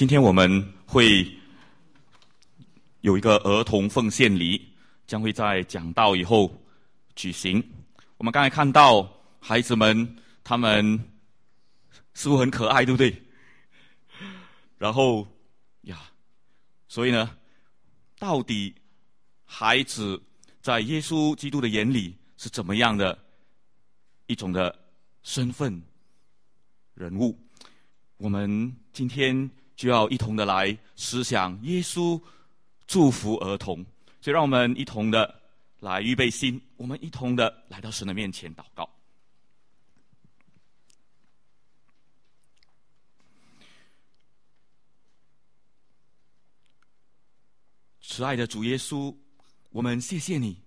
今天我们会有一个儿童奉献礼，将会在讲道以后举行。我们刚才看到孩子们，他们似乎很可爱，对不对？然后呀，所以呢，到底孩子在耶稣基督的眼里是怎么样的一种的身份人物？我们今天就要一同的来思想耶稣祝福儿童，所以让我们一同的来预备心，我们一同的来到神的面前祷告。慈爱的主耶稣，我们谢谢你，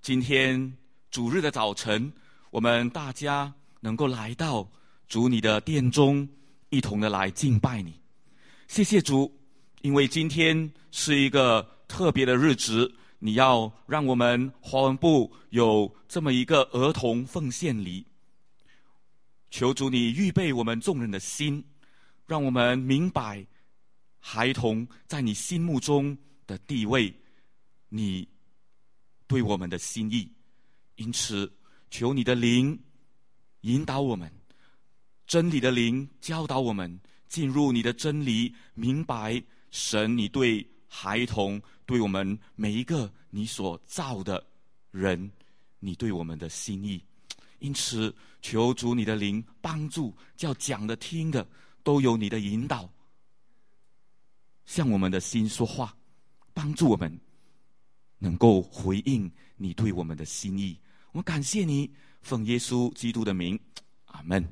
今天主日的早晨，我们大家能够来到主你的殿中。一同的来敬拜你，谢谢主，因为今天是一个特别的日子，你要让我们华文部有这么一个儿童奉献礼。求主你预备我们众人的心，让我们明白孩童在你心目中的地位，你对我们的心意。因此，求你的灵引导我们。真理的灵教导我们进入你的真理，明白神你对孩童、对我们每一个你所造的人，你对我们的心意。因此，求主你的灵帮助，叫讲的、听的都有你的引导，向我们的心说话，帮助我们能够回应你对我们的心意。我感谢你，奉耶稣基督的名，阿门。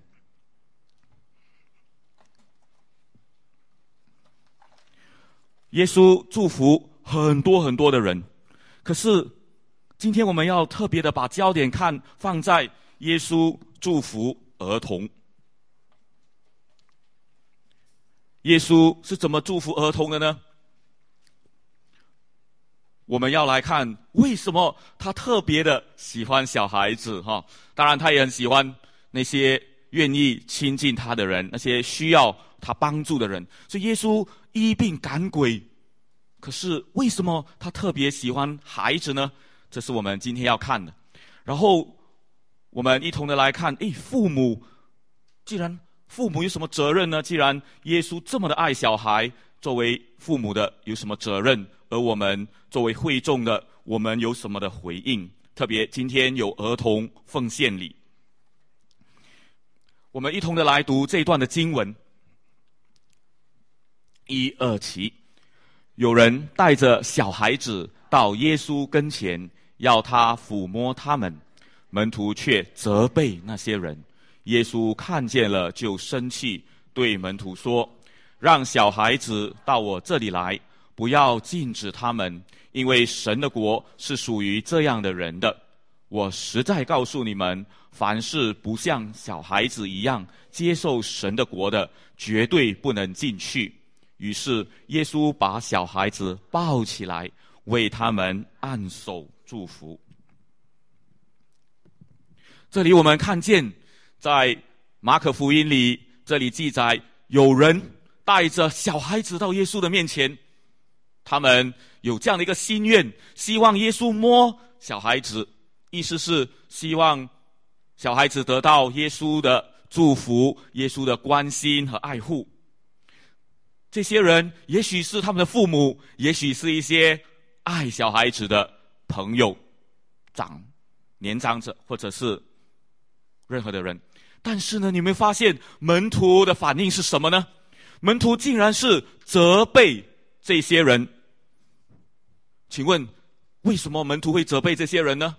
耶稣祝福很多很多的人，可是今天我们要特别的把焦点看放在耶稣祝福儿童。耶稣是怎么祝福儿童的呢？我们要来看为什么他特别的喜欢小孩子哈？当然，他也很喜欢那些愿意亲近他的人，那些需要他帮助的人。所以耶稣。医病赶鬼，可是为什么他特别喜欢孩子呢？这是我们今天要看的。然后我们一同的来看，诶，父母既然父母有什么责任呢？既然耶稣这么的爱小孩，作为父母的有什么责任？而我们作为会众的，我们有什么的回应？特别今天有儿童奉献礼，我们一同的来读这一段的经文。一二七，有人带着小孩子到耶稣跟前，要他抚摸他们，门徒却责备那些人。耶稣看见了，就生气，对门徒说：“让小孩子到我这里来，不要禁止他们，因为神的国是属于这样的人的。我实在告诉你们，凡是不像小孩子一样接受神的国的，绝对不能进去。”于是，耶稣把小孩子抱起来，为他们按手祝福。这里我们看见，在马可福音里，这里记载有人带着小孩子到耶稣的面前，他们有这样的一个心愿，希望耶稣摸小孩子，意思是希望小孩子得到耶稣的祝福、耶稣的关心和爱护。这些人也许是他们的父母，也许是一些爱小孩子的朋友、长年长者，或者是任何的人。但是呢，你没发现门徒的反应是什么呢？门徒竟然是责备这些人。请问，为什么门徒会责备这些人呢？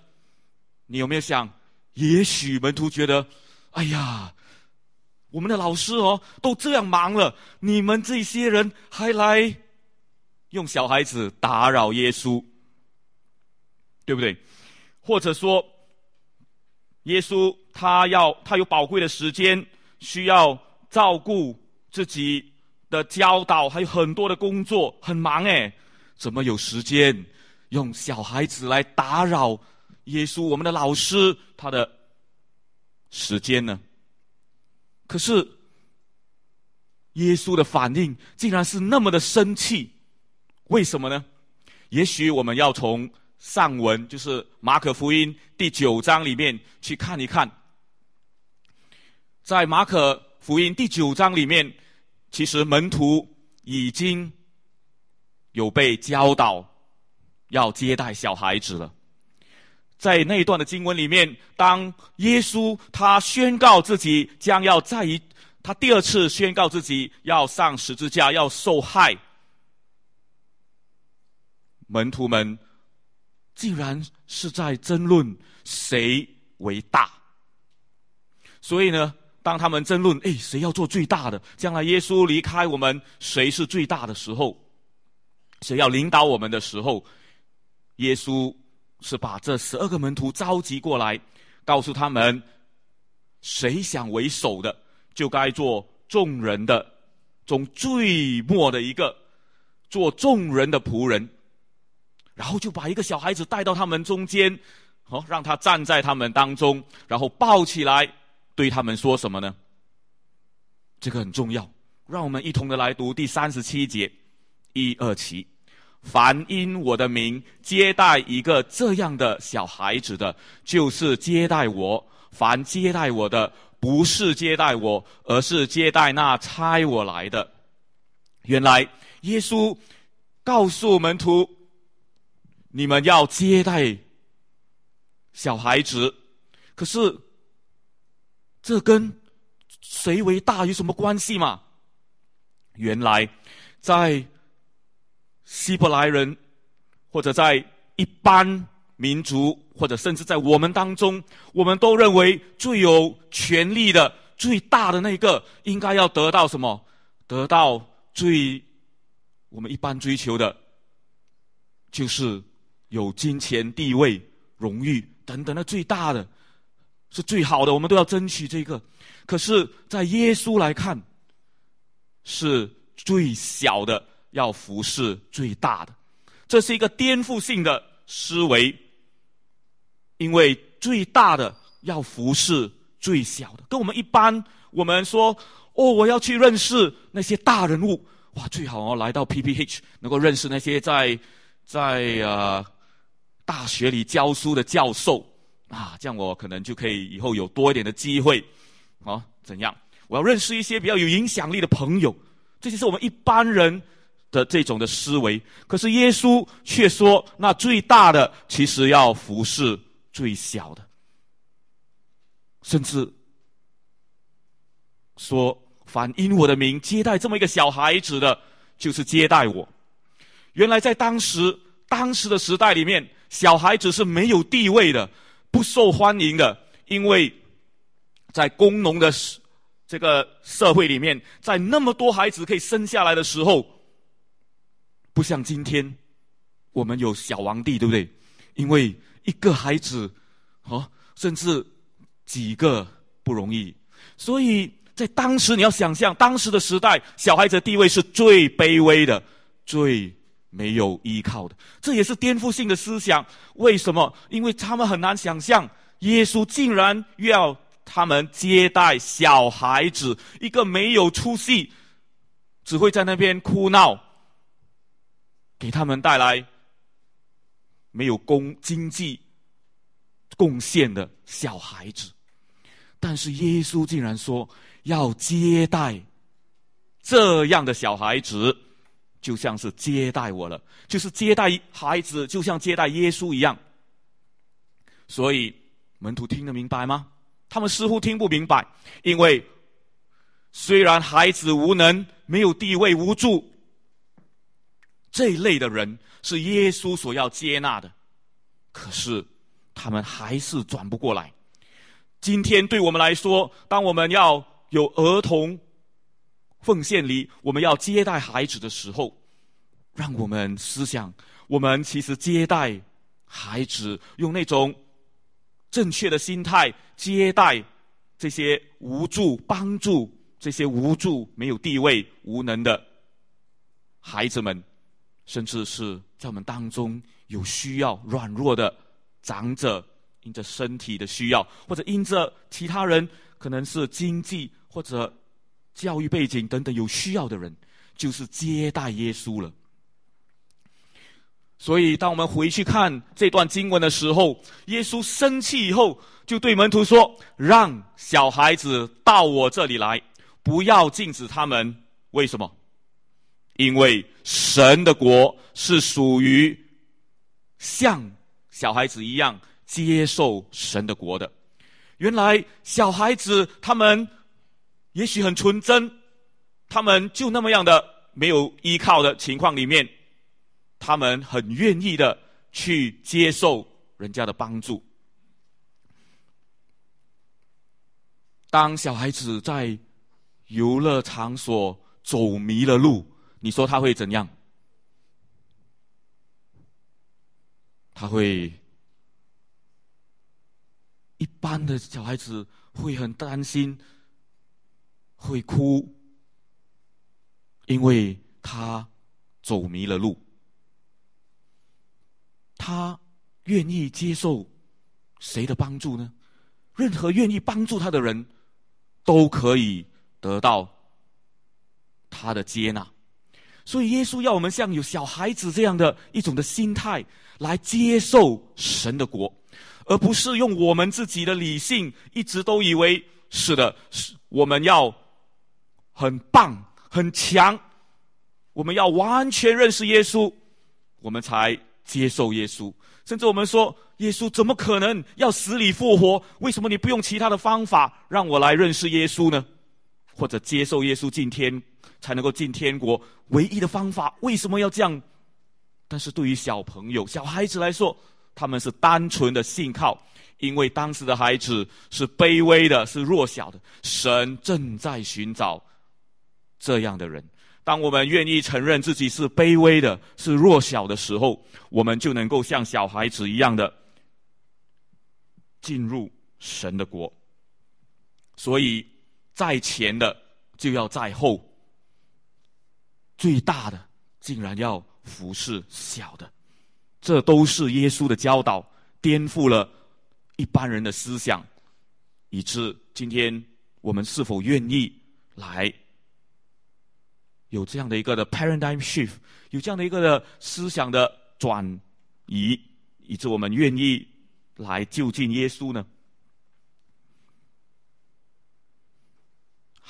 你有没有想，也许门徒觉得，哎呀。我们的老师哦，都这样忙了，你们这些人还来用小孩子打扰耶稣，对不对？或者说，耶稣他要他有宝贵的时间，需要照顾自己的教导，还有很多的工作，很忙哎，怎么有时间用小孩子来打扰耶稣？我们的老师他的时间呢？可是，耶稣的反应竟然是那么的生气，为什么呢？也许我们要从上文，就是马可福音第九章里面去看一看。在马可福音第九章里面，其实门徒已经有被教导要接待小孩子了。在那一段的经文里面，当耶稣他宣告自己将要再一，他第二次宣告自己要上十字架要受害，门徒们竟然是在争论谁为大。所以呢？当他们争论，哎，谁要做最大的？将来耶稣离开我们，谁是最大的时候？谁要领导我们的时候？耶稣是把这十二个门徒召集过来，告诉他们：谁想为首的，就该做众人的中最末的一个，做众人的仆人。然后就把一个小孩子带到他们中间，好，让他站在他们当中，然后抱起来。对他们说什么呢？这个很重要，让我们一同的来读第三十七节，一二七。凡因我的名接待一个这样的小孩子的，就是接待我；凡接待我的，不是接待我，而是接待那差我来的。原来耶稣告诉门徒：你们要接待小孩子，可是。这跟谁为大有什么关系吗？原来，在希伯来人，或者在一般民族，或者甚至在我们当中，我们都认为最有权力的、最大的那个，应该要得到什么？得到最我们一般追求的，就是有金钱、地位、荣誉等等的最大的。是最好的，我们都要争取这个。可是，在耶稣来看，是最小的要服侍最大的，这是一个颠覆性的思维。因为最大的要服侍最小的，跟我们一般，我们说哦，我要去认识那些大人物，哇，最好哦，来到 PPH 能够认识那些在在呃大学里教书的教授。啊，这样我可能就可以以后有多一点的机会，啊，怎样？我要认识一些比较有影响力的朋友，这些是我们一般人的这种的思维。可是耶稣却说，那最大的其实要服侍最小的，甚至说，凡因我的名接待这么一个小孩子的，就是接待我。原来在当时当时的时代里面，小孩子是没有地位的。不受欢迎的，因为在工农的这个社会里面，在那么多孩子可以生下来的时候，不像今天我们有小皇帝，对不对？因为一个孩子，哦，甚至几个不容易，所以在当时你要想象，当时的时代，小孩子的地位是最卑微的，最。没有依靠的，这也是颠覆性的思想。为什么？因为他们很难想象，耶稣竟然要他们接待小孩子，一个没有出息、只会在那边哭闹，给他们带来没有公经济贡献的小孩子。但是耶稣竟然说要接待这样的小孩子。就像是接待我了，就是接待孩子，就像接待耶稣一样。所以门徒听得明白吗？他们似乎听不明白，因为虽然孩子无能、没有地位、无助这一类的人是耶稣所要接纳的，可是他们还是转不过来。今天对我们来说，当我们要有儿童。奉献里，我们要接待孩子的时候，让我们思想：我们其实接待孩子，用那种正确的心态接待这些无助、帮助这些无助、没有地位、无能的孩子们，甚至是在我们当中有需要、软弱的长者，因着身体的需要，或者因着其他人可能是经济或者。教育背景等等有需要的人，就是接待耶稣了。所以，当我们回去看这段经文的时候，耶稣生气以后，就对门徒说：“让小孩子到我这里来，不要禁止他们。为什么？因为神的国是属于像小孩子一样接受神的国的。原来小孩子他们也许很纯真，他们就那么样的没有依靠的情况里面。”他们很愿意的去接受人家的帮助。当小孩子在游乐场所走迷了路，你说他会怎样？他会一般的小孩子会很担心，会哭，因为他走迷了路。他愿意接受谁的帮助呢？任何愿意帮助他的人，都可以得到他的接纳。所以，耶稣要我们像有小孩子这样的一种的心态来接受神的国，而不是用我们自己的理性一直都以为是的，是我们要很棒、很强，我们要完全认识耶稣，我们才。接受耶稣，甚至我们说，耶稣怎么可能要死里复活？为什么你不用其他的方法让我来认识耶稣呢？或者接受耶稣进天才能够进天国？唯一的方法为什么要这样？但是对于小朋友、小孩子来说，他们是单纯的信靠，因为当时的孩子是卑微的，是弱小的，神正在寻找这样的人。当我们愿意承认自己是卑微的、是弱小的时候，我们就能够像小孩子一样的进入神的国。所以，在前的就要在后，最大的竟然要服侍小的，这都是耶稣的教导，颠覆了一般人的思想，以致今天我们是否愿意来？有这样的一个的 paradigm shift，有这样的一个的思想的转移，以致我们愿意来就近耶稣呢？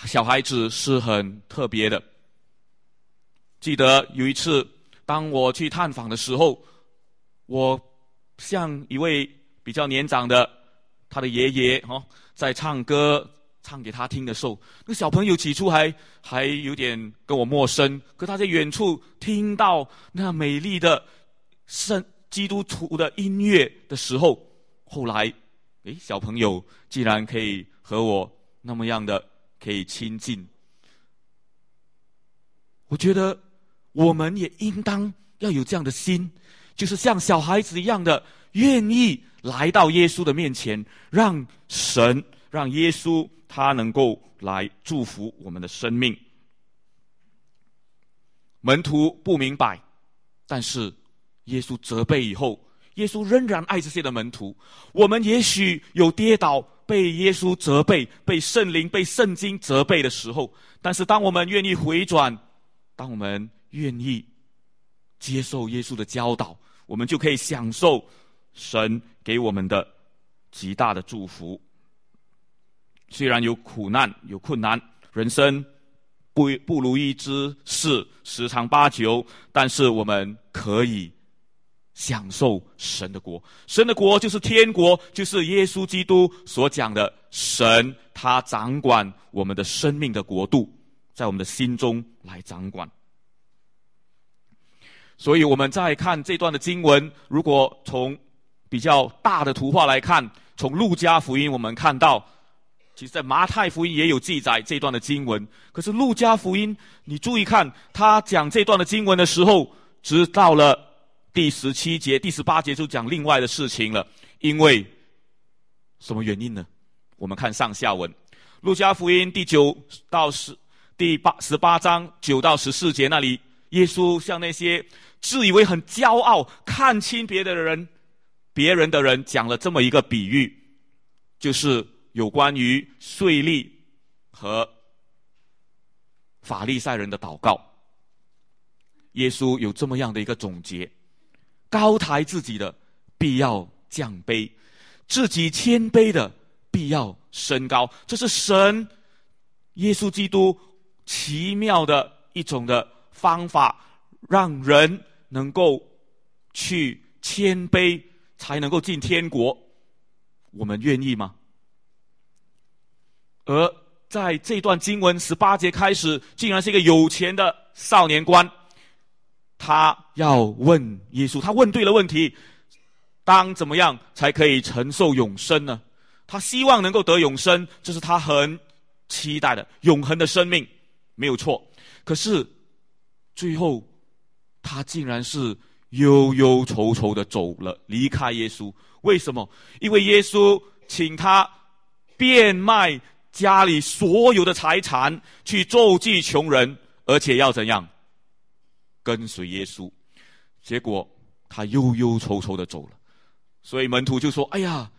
小孩子是很特别的。记得有一次，当我去探访的时候，我向一位比较年长的他的爷爷哦，在唱歌。唱给他听的时候，那小朋友起初还还有点跟我陌生，可他在远处听到那美丽的圣基督徒的音乐的时候，后来，诶，小朋友竟然可以和我那么样的可以亲近。我觉得我们也应当要有这样的心，就是像小孩子一样的，愿意来到耶稣的面前，让神，让耶稣。他能够来祝福我们的生命。门徒不明白，但是耶稣责备以后，耶稣仍然爱这些的门徒。我们也许有跌倒，被耶稣责备，被圣灵、被圣经责备的时候，但是当我们愿意回转，当我们愿意接受耶稣的教导，我们就可以享受神给我们的极大的祝福。虽然有苦难、有困难，人生不不如意之事十常八九，但是我们可以享受神的国。神的国就是天国，就是耶稣基督所讲的神，他掌管我们的生命的国度，在我们的心中来掌管。所以我们在看这段的经文，如果从比较大的图画来看，从路加福音我们看到。其实，在马太福音也有记载这段的经文，可是路加福音，你注意看，他讲这段的经文的时候，直到了第十七节、第十八节就讲另外的事情了。因为什么原因呢？我们看上下文，路加福音第九到十第八十八章九到十四节那里，耶稣向那些自以为很骄傲、看清别的人、别人的人讲了这么一个比喻，就是。有关于税吏和法利赛人的祷告。耶稣有这么样的一个总结：高抬自己的，必要降卑；自己谦卑的，必要升高。这是神耶稣基督奇妙的一种的方法，让人能够去谦卑，才能够进天国。我们愿意吗？而在这段经文十八节开始，竟然是一个有钱的少年官。他要问耶稣，他问对了问题：当怎么样才可以承受永生呢？他希望能够得永生，这是他很期待的永恒的生命，没有错。可是最后，他竟然是忧忧愁愁的走了，离开耶稣。为什么？因为耶稣请他变卖家里所有的财产，去救济穷人，而且要怎样？跟随耶稣，结果他忧忧愁愁的走了，所以门徒就说：“哎呀，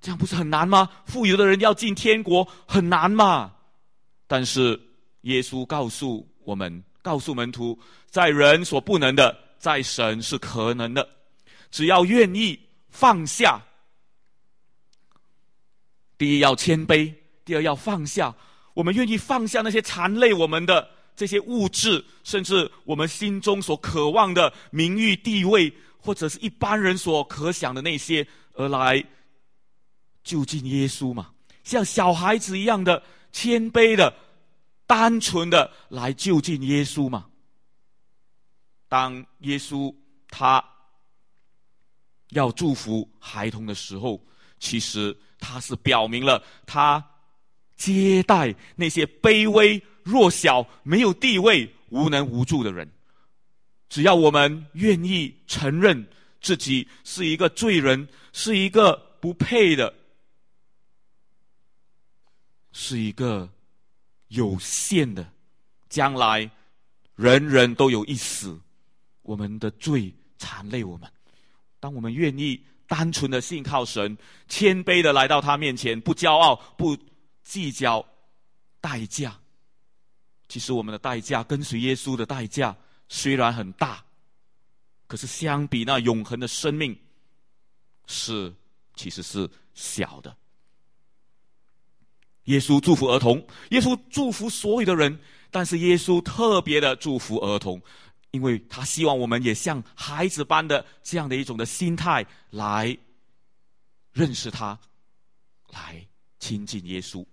这样不是很难吗？富有的人要进天国很难嘛。”但是耶稣告诉我们，告诉门徒，在人所不能的，在神是可能的。只要愿意放下，第一要谦卑，第二要放下。我们愿意放下那些残累我们的。这些物质，甚至我们心中所渴望的名誉、地位，或者是一般人所可想的那些，而来就近耶稣嘛？像小孩子一样的谦卑的、单纯的来就近耶稣嘛？当耶稣他要祝福孩童的时候，其实他是表明了他接待那些卑微。弱小、没有地位、无能无助的人，只要我们愿意承认自己是一个罪人，是一个不配的，是一个有限的，将来人人都有一死，我们的罪残累我们。当我们愿意单纯的信靠神，谦卑的来到他面前，不骄傲，不计较代价。其实我们的代价，跟随耶稣的代价虽然很大，可是相比那永恒的生命，是其实是小的。耶稣祝福儿童，耶稣祝福所有的人，但是耶稣特别的祝福儿童，因为他希望我们也像孩子般的这样的一种的心态来认识他，来亲近耶稣。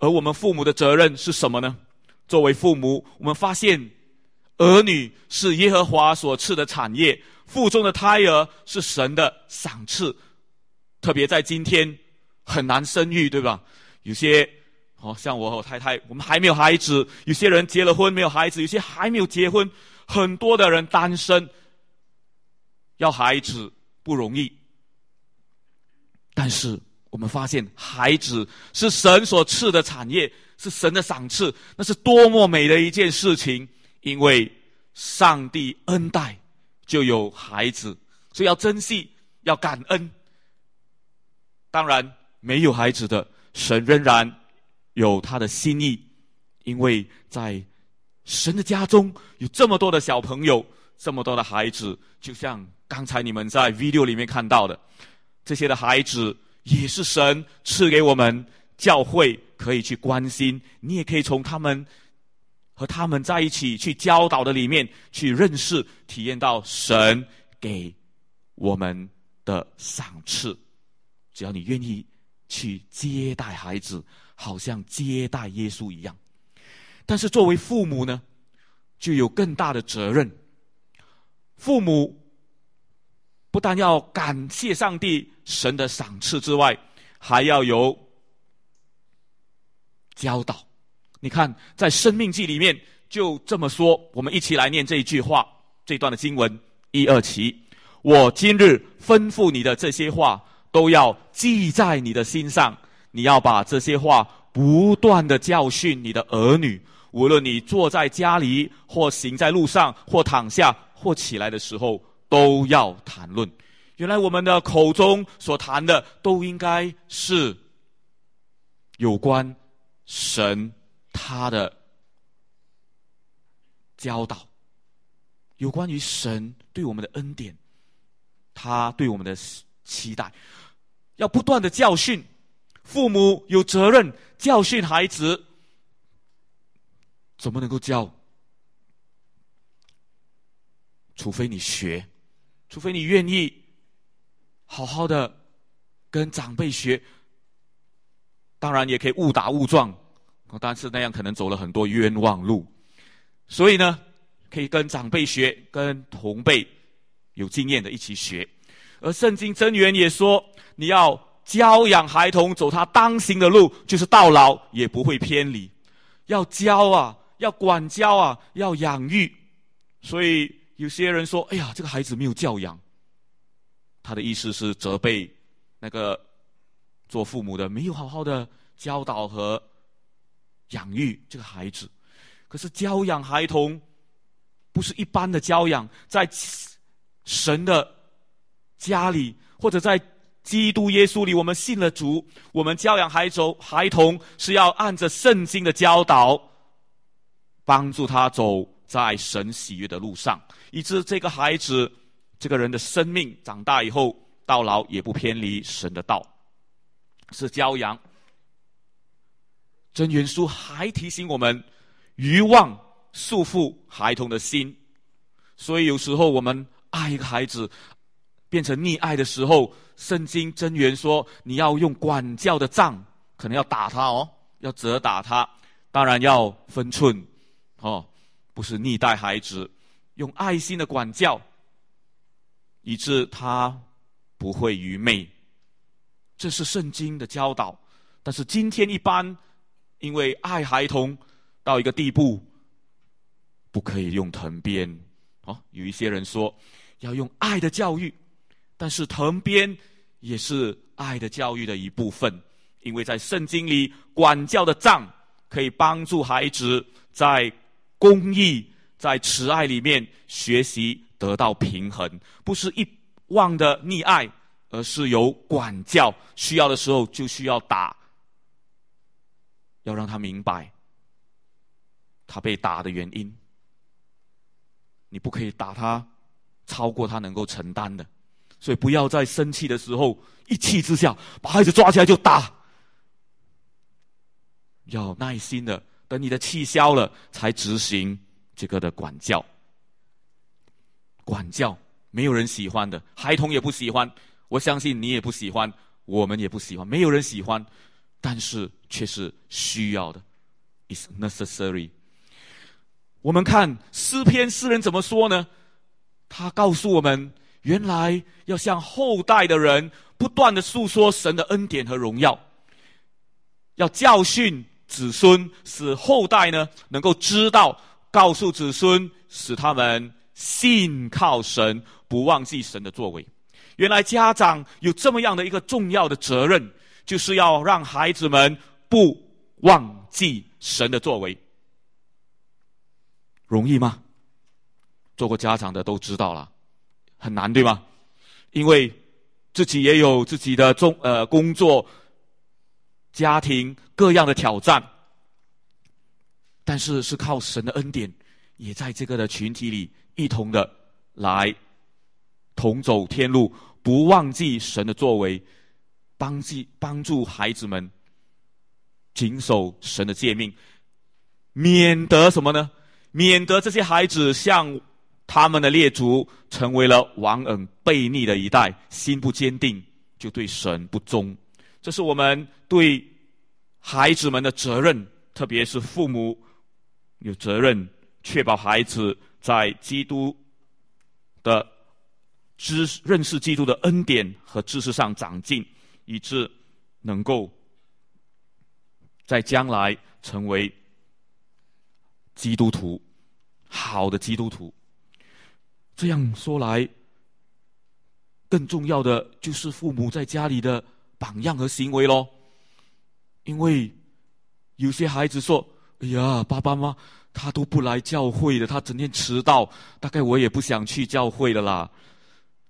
而我们父母的责任是什么呢？作为父母，我们发现儿女是耶和华所赐的产业，腹中的胎儿是神的赏赐。特别在今天很难生育，对吧？有些哦，像我和我太太，我们还没有孩子；有些人结了婚没有孩子，有些还没有结婚，很多的人单身，要孩子不容易。但是。我们发现，孩子是神所赐的产业，是神的赏赐，那是多么美的一件事情！因为上帝恩待，就有孩子，所以要珍惜，要感恩。当然，没有孩子的神仍然有他的心意，因为在神的家中有这么多的小朋友，这么多的孩子，就像刚才你们在 video 里面看到的，这些的孩子。也是神赐给我们教会可以去关心，你也可以从他们和他们在一起去教导的里面去认识、体验到神给我们的赏赐。只要你愿意去接待孩子，好像接待耶稣一样。但是作为父母呢，就有更大的责任。父母。不但要感谢上帝神的赏赐之外，还要有教导。你看，在《生命记》里面就这么说。我们一起来念这一句话，这段的经文一二七。我今日吩咐你的这些话，都要记在你的心上。你要把这些话不断的教训你的儿女，无论你坐在家里，或行在路上，或躺下，或起来的时候。都要谈论。原来我们的口中所谈的，都应该是有关神他的教导，有关于神对我们的恩典，他对我们的期待，要不断的教训。父母有责任教训孩子，怎么能够教？除非你学，除非你愿意好好的跟长辈学。当然也可以误打误撞，但是那样可能走了很多冤枉路。所以呢，可以跟长辈学，跟同辈有经验的一起学。而圣经真言也说，你要教养孩童走他当行的路，就是到老也不会偏离。要教啊，要管教啊，要养育。所以有些人说：“哎呀，这个孩子没有教养。”他的意思是责备那个。做父母的没有好好的教导和养育这个孩子，可是教养孩童不是一般的教养，在神的家里或者在基督耶稣里，我们信了主，我们教养孩童，孩童是要按着圣经的教导，帮助他走在神喜悦的路上，以致这个孩子这个人的生命长大以后到老也不偏离神的道。是骄阳。真元书还提醒我们，欲望束缚孩童的心，所以有时候我们爱一个孩子变成溺爱的时候，圣经真元说你要用管教的杖，可能要打他哦，要责打他，当然要分寸哦，不是虐待孩子，用爱心的管教，以致他不会愚昧。这是圣经的教导，但是今天一般因为爱孩童到一个地步，不可以用藤鞭。哦，有一些人说要用爱的教育，但是藤鞭也是爱的教育的一部分，因为在圣经里管教的杖可以帮助孩子在公义、在慈爱里面学习得到平衡，不是一忘的溺爱。而是有管教，需要的时候就需要打，要让他明白他被打的原因。你不可以打他超过他能够承担的，所以不要在生气的时候一气之下把孩子抓起来就打，要耐心的等你的气消了才执行这个的管教。管教没有人喜欢的，孩童也不喜欢。我相信你也不喜欢，我们也不喜欢，没有人喜欢，但是却是需要的，is necessary。我们看诗篇诗人怎么说呢？他告诉我们，原来要向后代的人不断的诉说神的恩典和荣耀，要教训子孙，使后代呢能够知道，告诉子孙，使他们信靠神，不忘记神的作为。原来家长有这么样的一个重要的责任，就是要让孩子们不忘记神的作为。容易吗？做过家长的都知道了，很难对吗？因为自己也有自己的重呃工作、家庭各样的挑战，但是是靠神的恩典，也在这个的群体里一同的来。同走天路，不忘记神的作为，帮助帮助孩子们谨守神的诫命，免得什么呢？免得这些孩子像他们的列祖，成为了忘恩悖逆的一代，心不坚定，就对神不忠。这是我们对孩子们的责任，特别是父母有责任确保孩子在基督的。知认识基督的恩典和知识上长进，以致能够在将来成为基督徒，好的基督徒。这样说来，更重要的就是父母在家里的榜样和行为喽。因为有些孩子说：“哎呀，爸爸妈妈他都不来教会的，他整天迟到，大概我也不想去教会的啦。”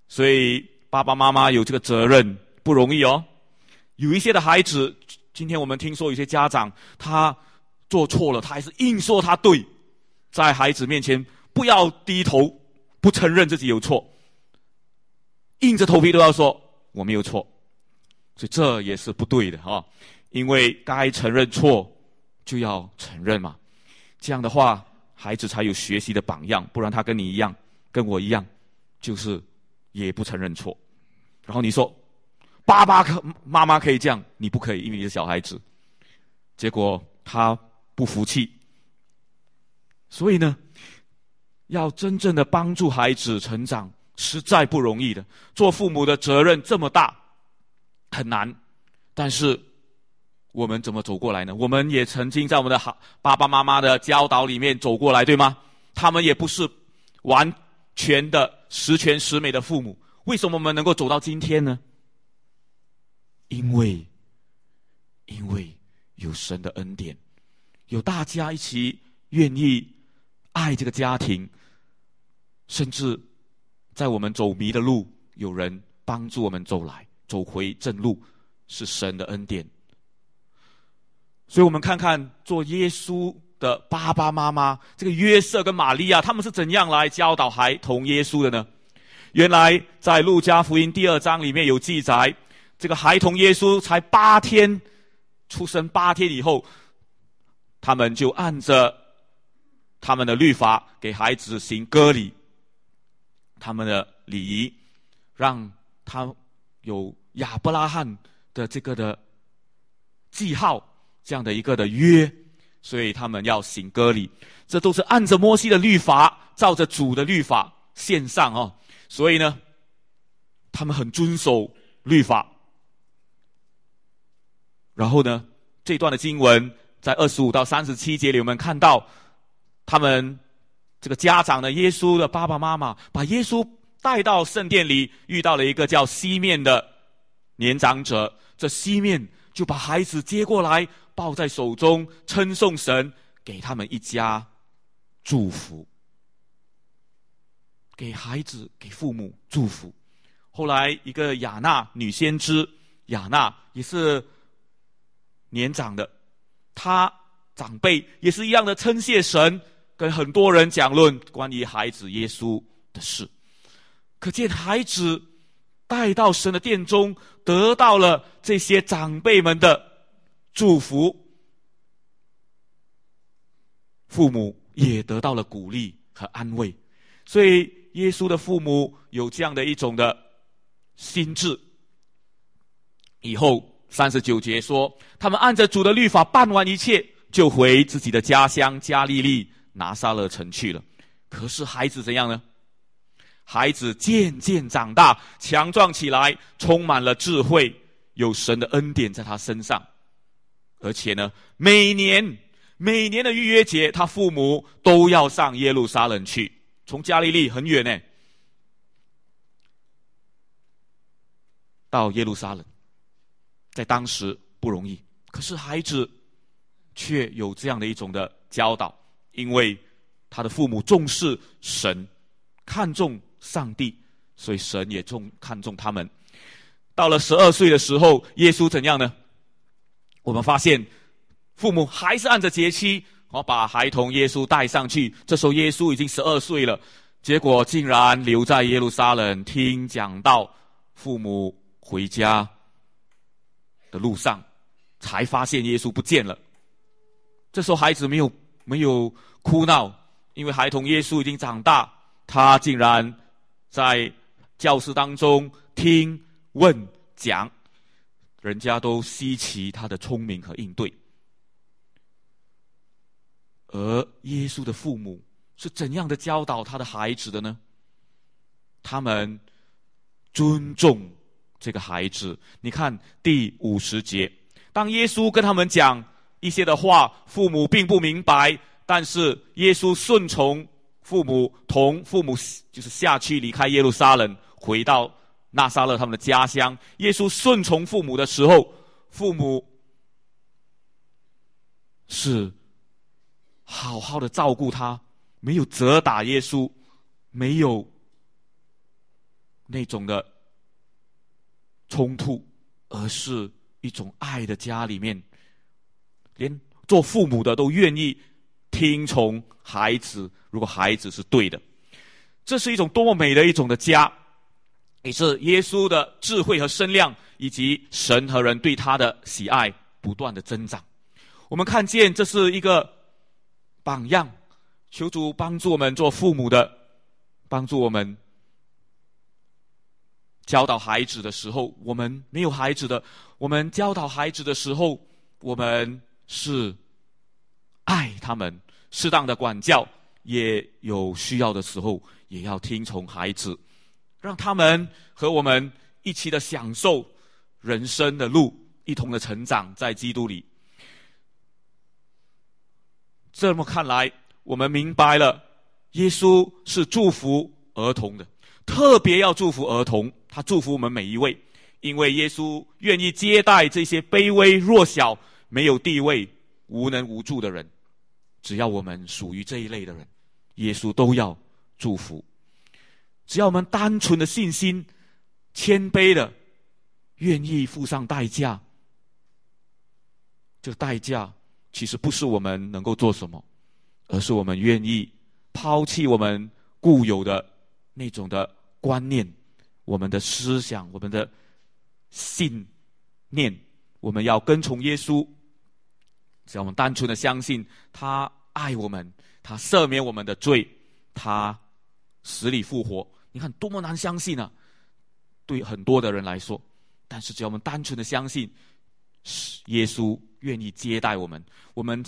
所以爸爸妈妈有这个责任不容易哦。有一些的孩子，今天我们听说有些家长他做错了，他还是硬说他对，在孩子面前不要低头，不承认自己有错，硬着头皮都要说我没有错，所以这也是不对的哈。因为该承认错就要承认嘛，这样的话孩子才有学习的榜样，不然他跟你一样，跟我一样，就是也不承认错。然后你说爸爸可妈妈可以这样，你不可以，因为你是小孩子。结果他不服气。所以呢，要真正的帮助孩子成长，实在不容易的。做父母的责任这么大，很难。但是，我们怎么走过来呢？我们也曾经在我们的好爸爸妈妈的教导里面走过来，对吗？他们也不是完全的十全十美的父母。为什么我们能够走到今天呢？因为，因为有神的恩典，有大家一起愿意。爱这个家庭，甚至在我们走迷的路，有人帮助我们走来，走回正路，是神的恩典。所以我们看看做耶稣的爸爸妈妈，这个约瑟跟玛利亚，他们是怎样来教导孩童耶稣的呢？原来在路加福音第二章里面有记载，这个孩童耶稣才八天出生，八天以后，他们就按着。他们的律法给孩子行割礼，他们的礼仪让他有亚伯拉罕的这个的记号，这样的一个的约，所以他们要行割礼，这都是按着摩西的律法，照着主的律法献上哦。所以呢，他们很遵守律法。然后呢，这段的经文在二十五到三十七节里，我们看到。他们这个家长呢，耶稣的爸爸妈妈把耶稣带到圣殿里，遇到了一个叫西面的年长者。这西面就把孩子接过来，抱在手中，称颂神，给他们一家祝福，给孩子、给父母祝福。后来，一个雅娜女先知，雅娜也是年长的，她长辈也是一样的称谢神。跟很多人讲论关于孩子耶稣的事，可见孩子带到神的殿中，得到了这些长辈们的祝福，父母也得到了鼓励和安慰，所以耶稣的父母有这样的一种的心智。以后三十九节说，他们按着主的律法办完一切，就回自己的家乡加利利。拿撒勒城去了，可是孩子怎样呢？孩子渐渐长大，强壮起来，充满了智慧，有神的恩典在他身上，而且呢，每年每年的逾越节，他父母都要上耶路撒冷去，从加利利很远呢，到耶路撒冷，在当时不容易，可是孩子却有这样的一种的教导。因为他的父母重视神，看重上帝，所以神也重看重他们。到了十二岁的时候，耶稣怎样呢？我们发现父母还是按着节期，哦，把孩童耶稣带上去。这时候耶稣已经十二岁了，结果竟然留在耶路撒冷听讲道。父母回家的路上，才发现耶稣不见了。这时候孩子没有。没有哭闹，因为孩童耶稣已经长大，他竟然在教室当中听问讲，人家都稀奇他的聪明和应对。而耶稣的父母是怎样的教导他的孩子的呢？他们尊重这个孩子。你看第五十节，当耶稣跟他们讲。一些的话，父母并不明白，但是耶稣顺从父母，同父母就是下去离开耶路撒冷，回到纳撒勒他们的家乡。耶稣顺从父母的时候，父母是好好的照顾他，没有责打耶稣，没有那种的冲突，而是一种爱的家里面。连做父母的都愿意听从孩子。如果孩子是对的，这是一种多么美的一种的家，也是耶稣的智慧和身量，以及神和人对他的喜爱不断的增长。我们看见这是一个榜样，求主帮助我们做父母的，帮助我们教导孩子的时候，我们没有孩子的，我们教导孩子的时候，我们是爱他们，适当的管教。也有需要的时候，也要听从孩子，让他们和我们一起的享受人生的路，一同的成长在基督里。这么看来，我们明白了，耶稣是祝福儿童的，特别要祝福儿童。他祝福我们每一位，因为耶稣愿意接待这些卑微弱小、没有地位、无能无助的人，只要我们属于这一类的人。耶稣都要祝福，只要我们单纯的信心、谦卑的愿意付上代价，这个代价其实不是我们能够做什么，而是我们愿意抛弃我们固有的那种的观念、我们的思想、我们的信念，我们要跟从耶稣。只要我们单纯的相信他爱我们。他赦免我们的罪，他死里复活。你看多么难相信啊！对很多的人来说，但是只要我们单纯的相信，耶稣愿意接待我们，我们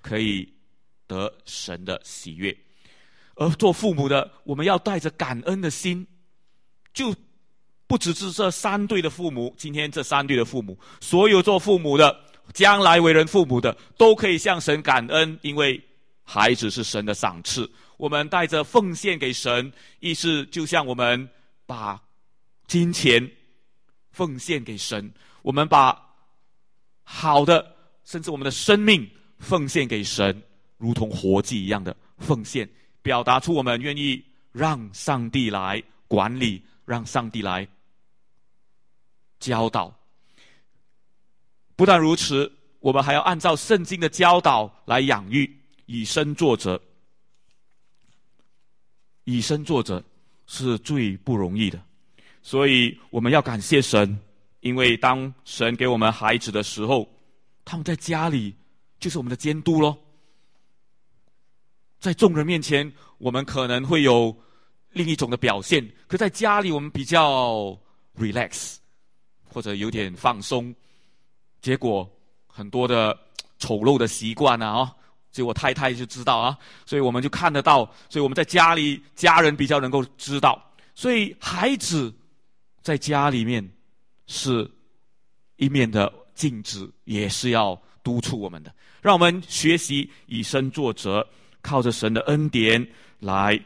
可以得神的喜悦。而做父母的，我们要带着感恩的心，就不只是这三对的父母。今天这三对的父母，所有做父母的，将来为人父母的，都可以向神感恩，因为。孩子是神的赏赐，我们带着奉献给神，意思就像我们把金钱奉献给神，我们把好的，甚至我们的生命奉献给神，如同活祭一样的奉献，表达出我们愿意让上帝来管理，让上帝来教导。不但如此，我们还要按照圣经的教导来养育。以身作则，以身作则是最不容易的，所以我们要感谢神，因为当神给我们孩子的时候，他们在家里就是我们的监督喽。在众人面前，我们可能会有另一种的表现，可在家里我们比较 relax，或者有点放松，结果很多的 丑陋的习惯啊，哦。所以我太太就知道啊，所以我们就看得到，所以我们在家里家人比较能够知道，所以孩子在家里面是一面的镜子，也是要督促我们的，让我们学习以身作则，靠着神的恩典来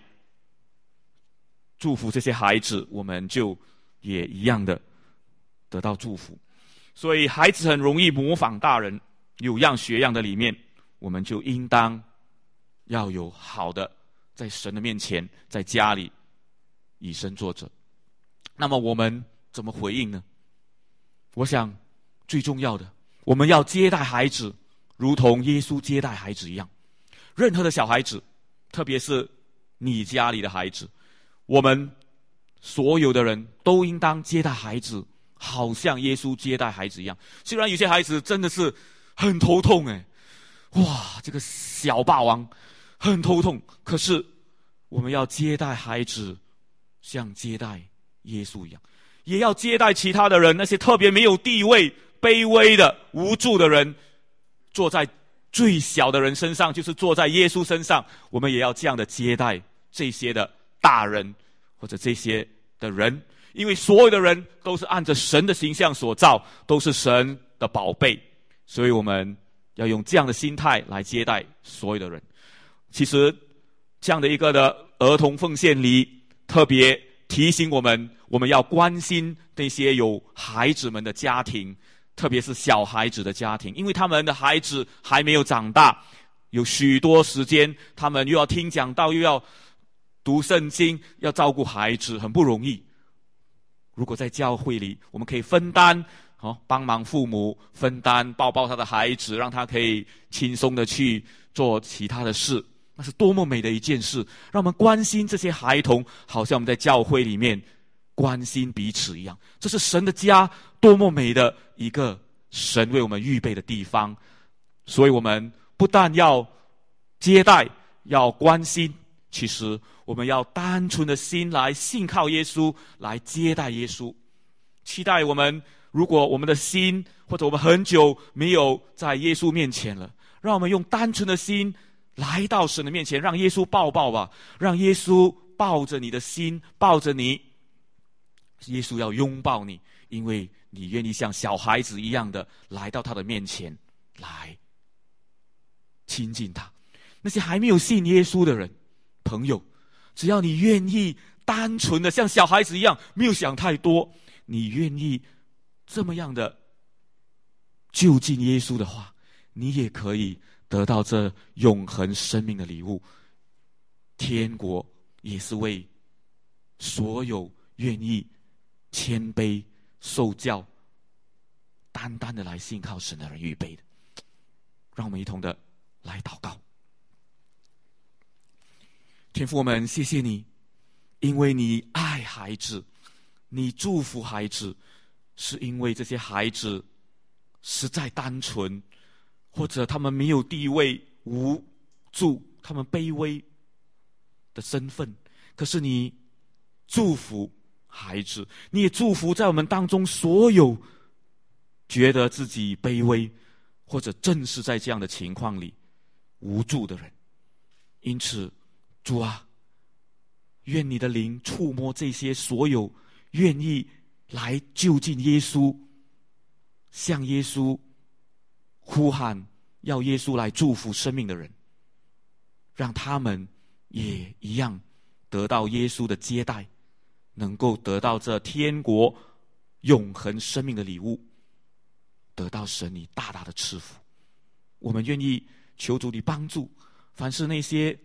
祝福这些孩子，我们就也一样的得到祝福。所以孩子很容易模仿大人，有样学样的里面。我们就应当要有好的，在神的面前，在家里以身作则。那么我们怎么回应呢？我想最重要的，我们要接待孩子，如同耶稣接待孩子一样。任何的小孩子，特别是你家里的孩子，我们所有的人都应当接待孩子，好像耶稣接待孩子一样。虽然有些孩子真的是很头痛，哎。哇，这个小霸王很头痛。可是我们要接待孩子，像接待耶稣一样，也要接待其他的人。那些特别没有地位、卑微的、无助的人，坐在最小的人身上，就是坐在耶稣身上。我们也要这样的接待这些的大人或者这些的人，因为所有的人都是按着神的形象所造，都是神的宝贝，所以我们。要用这样的心态来接待所有的人。其实，这样的一个的儿童奉献礼，特别提醒我们，我们要关心那些有孩子们的家庭，特别是小孩子的家庭，因为他们的孩子还没有长大，有许多时间，他们又要听讲道，又要读圣经，要照顾孩子，很不容易。如果在教会里，我们可以分担哦，帮忙父母分担，抱抱他的孩子，让他可以轻松的去做其他的事，那是多么美的一件事！让我们关心这些孩童，好像我们在教会里面关心彼此一样。这是神的家，多么美的一个神为我们预备的地方。所以，我们不但要接待，要关心，其实我们要单纯的心来信靠耶稣，来接待耶稣，期待我们。如果我们的心或者我们很久没有在耶稣面前了，让我们用单纯的心来到神的面前，让耶稣抱抱吧，让耶稣抱着你的心，抱着你。耶稣要拥抱你，因为你愿意像小孩子一样的来到他的面前来亲近他。那些还没有信耶稣的人，朋友，只要你愿意单纯的像小孩子一样，没有想太多，你愿意。这么样的就近耶稣的话，你也可以得到这永恒生命的礼物。天国也是为所有愿意谦卑受教、单单的来信靠神的人预备的。让我们一同的来祷告。天父，我们谢谢你，因为你爱孩子，你祝福孩子。是因为这些孩子实在单纯，或者他们没有地位、无助，他们卑微的身份。可是你祝福孩子，你也祝福在我们当中所有觉得自己卑微，或者正是在这样的情况里无助的人。因此，主啊，愿你的灵触摸这些所有愿意。来就近耶稣，向耶稣呼喊，要耶稣来祝福生命的人，让他们也一样得到耶稣的接待，能够得到这天国永恒生命的礼物，得到神你大大的赐福。我们愿意求主你帮助，凡是那些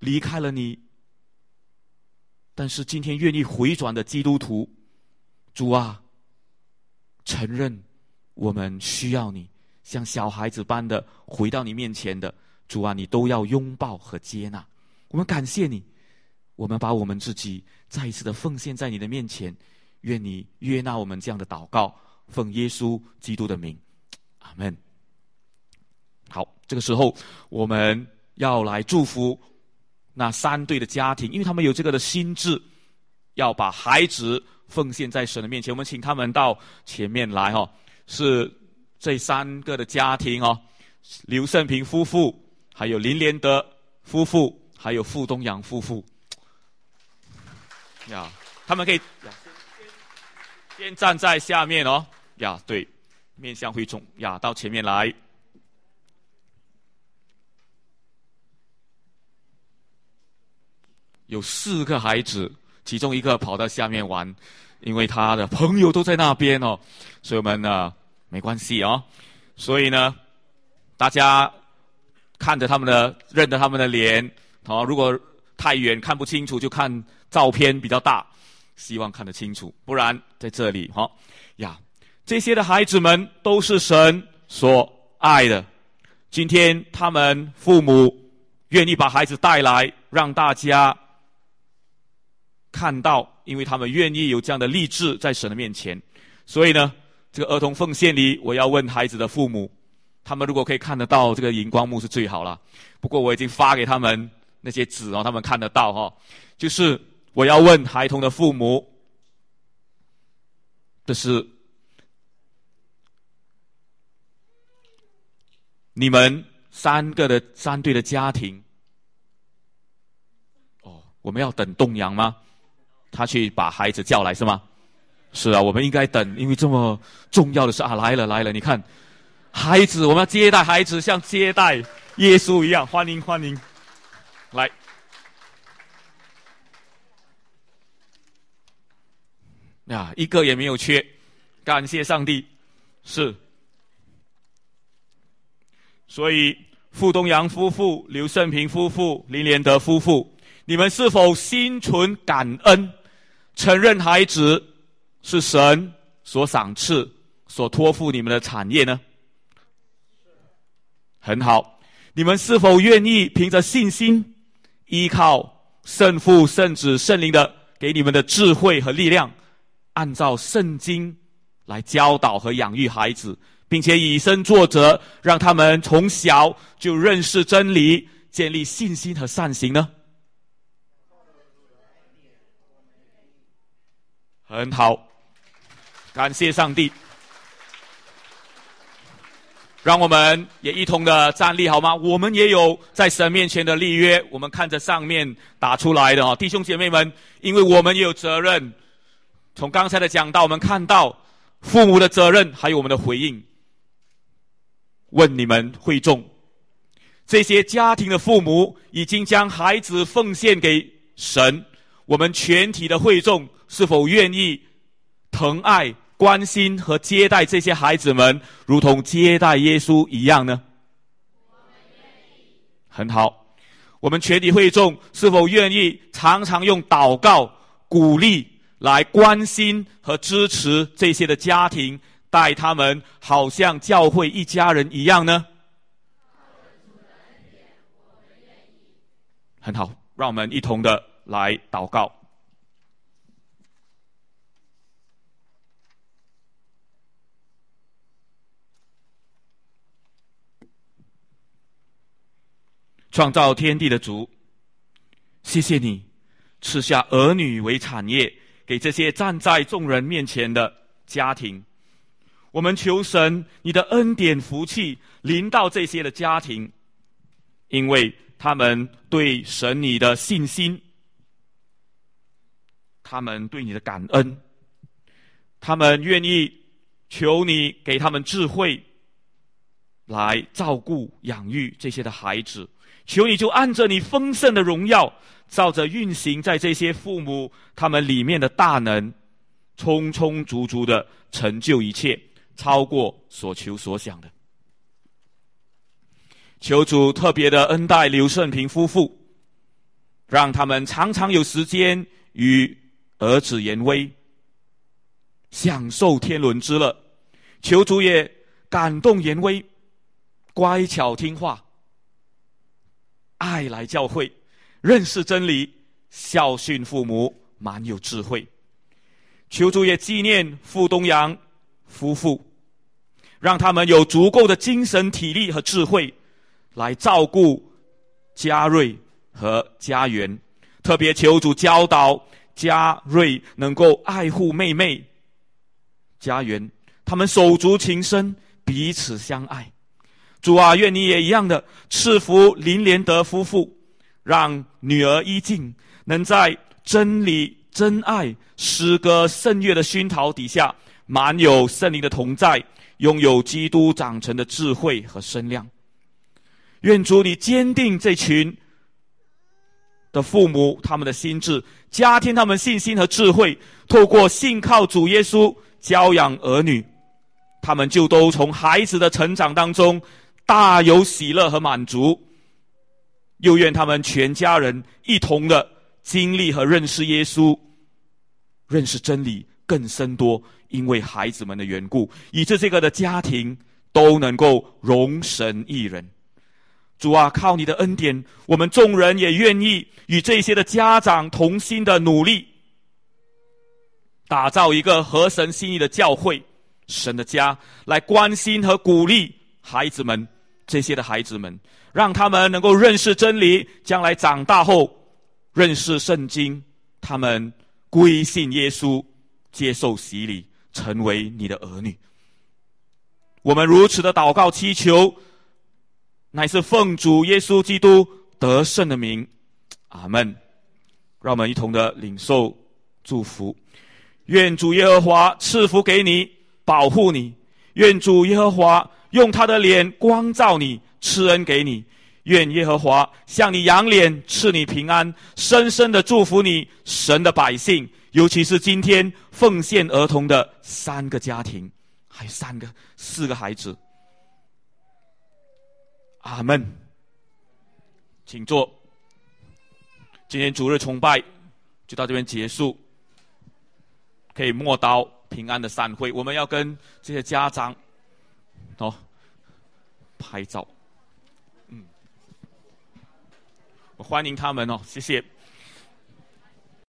离开了你，但是今天愿意回转的基督徒。主啊，承认我们需要你，像小孩子般的回到你面前的主啊，你都要拥抱和接纳。我们感谢你，我们把我们自己再一次的奉献在你的面前，愿你悦纳我们这样的祷告，奉耶稣基督的名，阿门。好，这个时候我们要来祝福那三对的家庭，因为他们有这个的心智，要把孩子。奉献在神的面前，我们请他们到前面来哈。是这三个的家庭哦，刘胜平夫妇，还有林连德夫妇，还有傅东阳夫妇。呀，他们可以先站在下面哦。呀，对，面向会众呀，到前面来。有四个孩子。其中一个跑到下面玩，因为他的朋友都在那边哦，所以我们呢没关系哦。所以呢，大家看着他们的，认得他们的脸，好，如果太远看不清楚，就看照片比较大，希望看得清楚。不然在这里哈呀，这些的孩子们都是神所爱的。今天他们父母愿意把孩子带来，让大家。看到，因为他们愿意有这样的励志在神的面前，所以呢，这个儿童奉献里，我要问孩子的父母，他们如果可以看得到这个荧光幕是最好了。不过我已经发给他们那些纸哦，他们看得到哈。就是我要问孩童的父母，这是你们三个的三对的家庭。哦，我们要等东阳吗？他去把孩子叫来是吗？是啊，我们应该等，因为这么重要的事啊，来了来了，你看，孩子，我们要接待孩子，像接待耶稣一样，欢迎欢迎，来，呀，一个也没有缺，感谢上帝，是，所以傅东阳夫妇、刘胜平夫妇、林连德夫妇，你们是否心存感恩？承认孩子是神所赏赐、所托付你们的产业呢？很好，你们是否愿意凭着信心，依靠圣父、圣子、圣灵的给你们的智慧和力量，按照圣经来教导和养育孩子，并且以身作则，让他们从小就认识真理，建立信心和善行呢？很好，感谢上帝。让我们也一同的站立好吗？我们也有在神面前的立约，我们看着上面打出来的哦，弟兄姐妹们，因为我们也有责任。从刚才的讲到，我们看到父母的责任，还有我们的回应。问你们会众，这些家庭的父母已经将孩子奉献给神，我们全体的会众。是否愿意疼爱、关心和接待这些孩子们，如同接待耶稣一样呢？很好，我们全体会众是否愿意常常用祷告、鼓励来关心和支持这些的家庭，待他们好像教会一家人一样呢？很好，让我们一同的来祷告。创造天地的主，谢谢你赐下儿女为产业，给这些站在众人面前的家庭。我们求神，你的恩典福气临到这些的家庭，因为他们对神你的信心，他们对你的感恩，他们愿意求你给他们智慧，来照顾养育这些的孩子。求你就按着你丰盛的荣耀，照着运行在这些父母他们里面的大能，充充足足的成就一切，超过所求所想的。求主特别的恩待刘胜平夫妇，让他们常常有时间与儿子言威，享受天伦之乐。求主也感动言威，乖巧听话。爱来教会，认识真理，孝顺父母，蛮有智慧。求主也纪念傅东阳夫妇，让他们有足够的精神、体力和智慧，来照顾嘉瑞和家园。特别求主教导嘉瑞能够爱护妹妹家园，他们手足情深，彼此相爱。主啊，愿你也一样的赐福林连德夫妇，让女儿依静能在真理、真爱、诗歌、圣乐的熏陶底下，满有圣灵的同在，拥有基督长成的智慧和身量。愿主你坚定这群的父母他们的心智，加添他们信心和智慧，透过信靠主耶稣教养儿女，他们就都从孩子的成长当中。大有喜乐和满足，又愿他们全家人一同的经历和认识耶稣，认识真理更深多。因为孩子们的缘故，以致这个的家庭都能够容神一人。主啊，靠你的恩典，我们众人也愿意与这些的家长同心的努力，打造一个合神心意的教会、神的家，来关心和鼓励孩子们。这些的孩子们，让他们能够认识真理，将来长大后认识圣经，他们归信耶稣，接受洗礼，成为你的儿女。我们如此的祷告祈求，乃是奉主耶稣基督得胜的名，阿门。让我们一同的领受祝福，愿主耶和华赐福给你，保护你，愿主耶和华。用他的脸光照你，赐恩给你。愿耶和华向你扬脸，赐你平安，深深的祝福你。神的百姓，尤其是今天奉献儿童的三个家庭，还有三个、四个孩子。阿门。请坐。今天主日崇拜就到这边结束，可以默刀。平安的散会。我们要跟这些家长，哦，拍照，嗯，我欢迎他们哦，谢谢。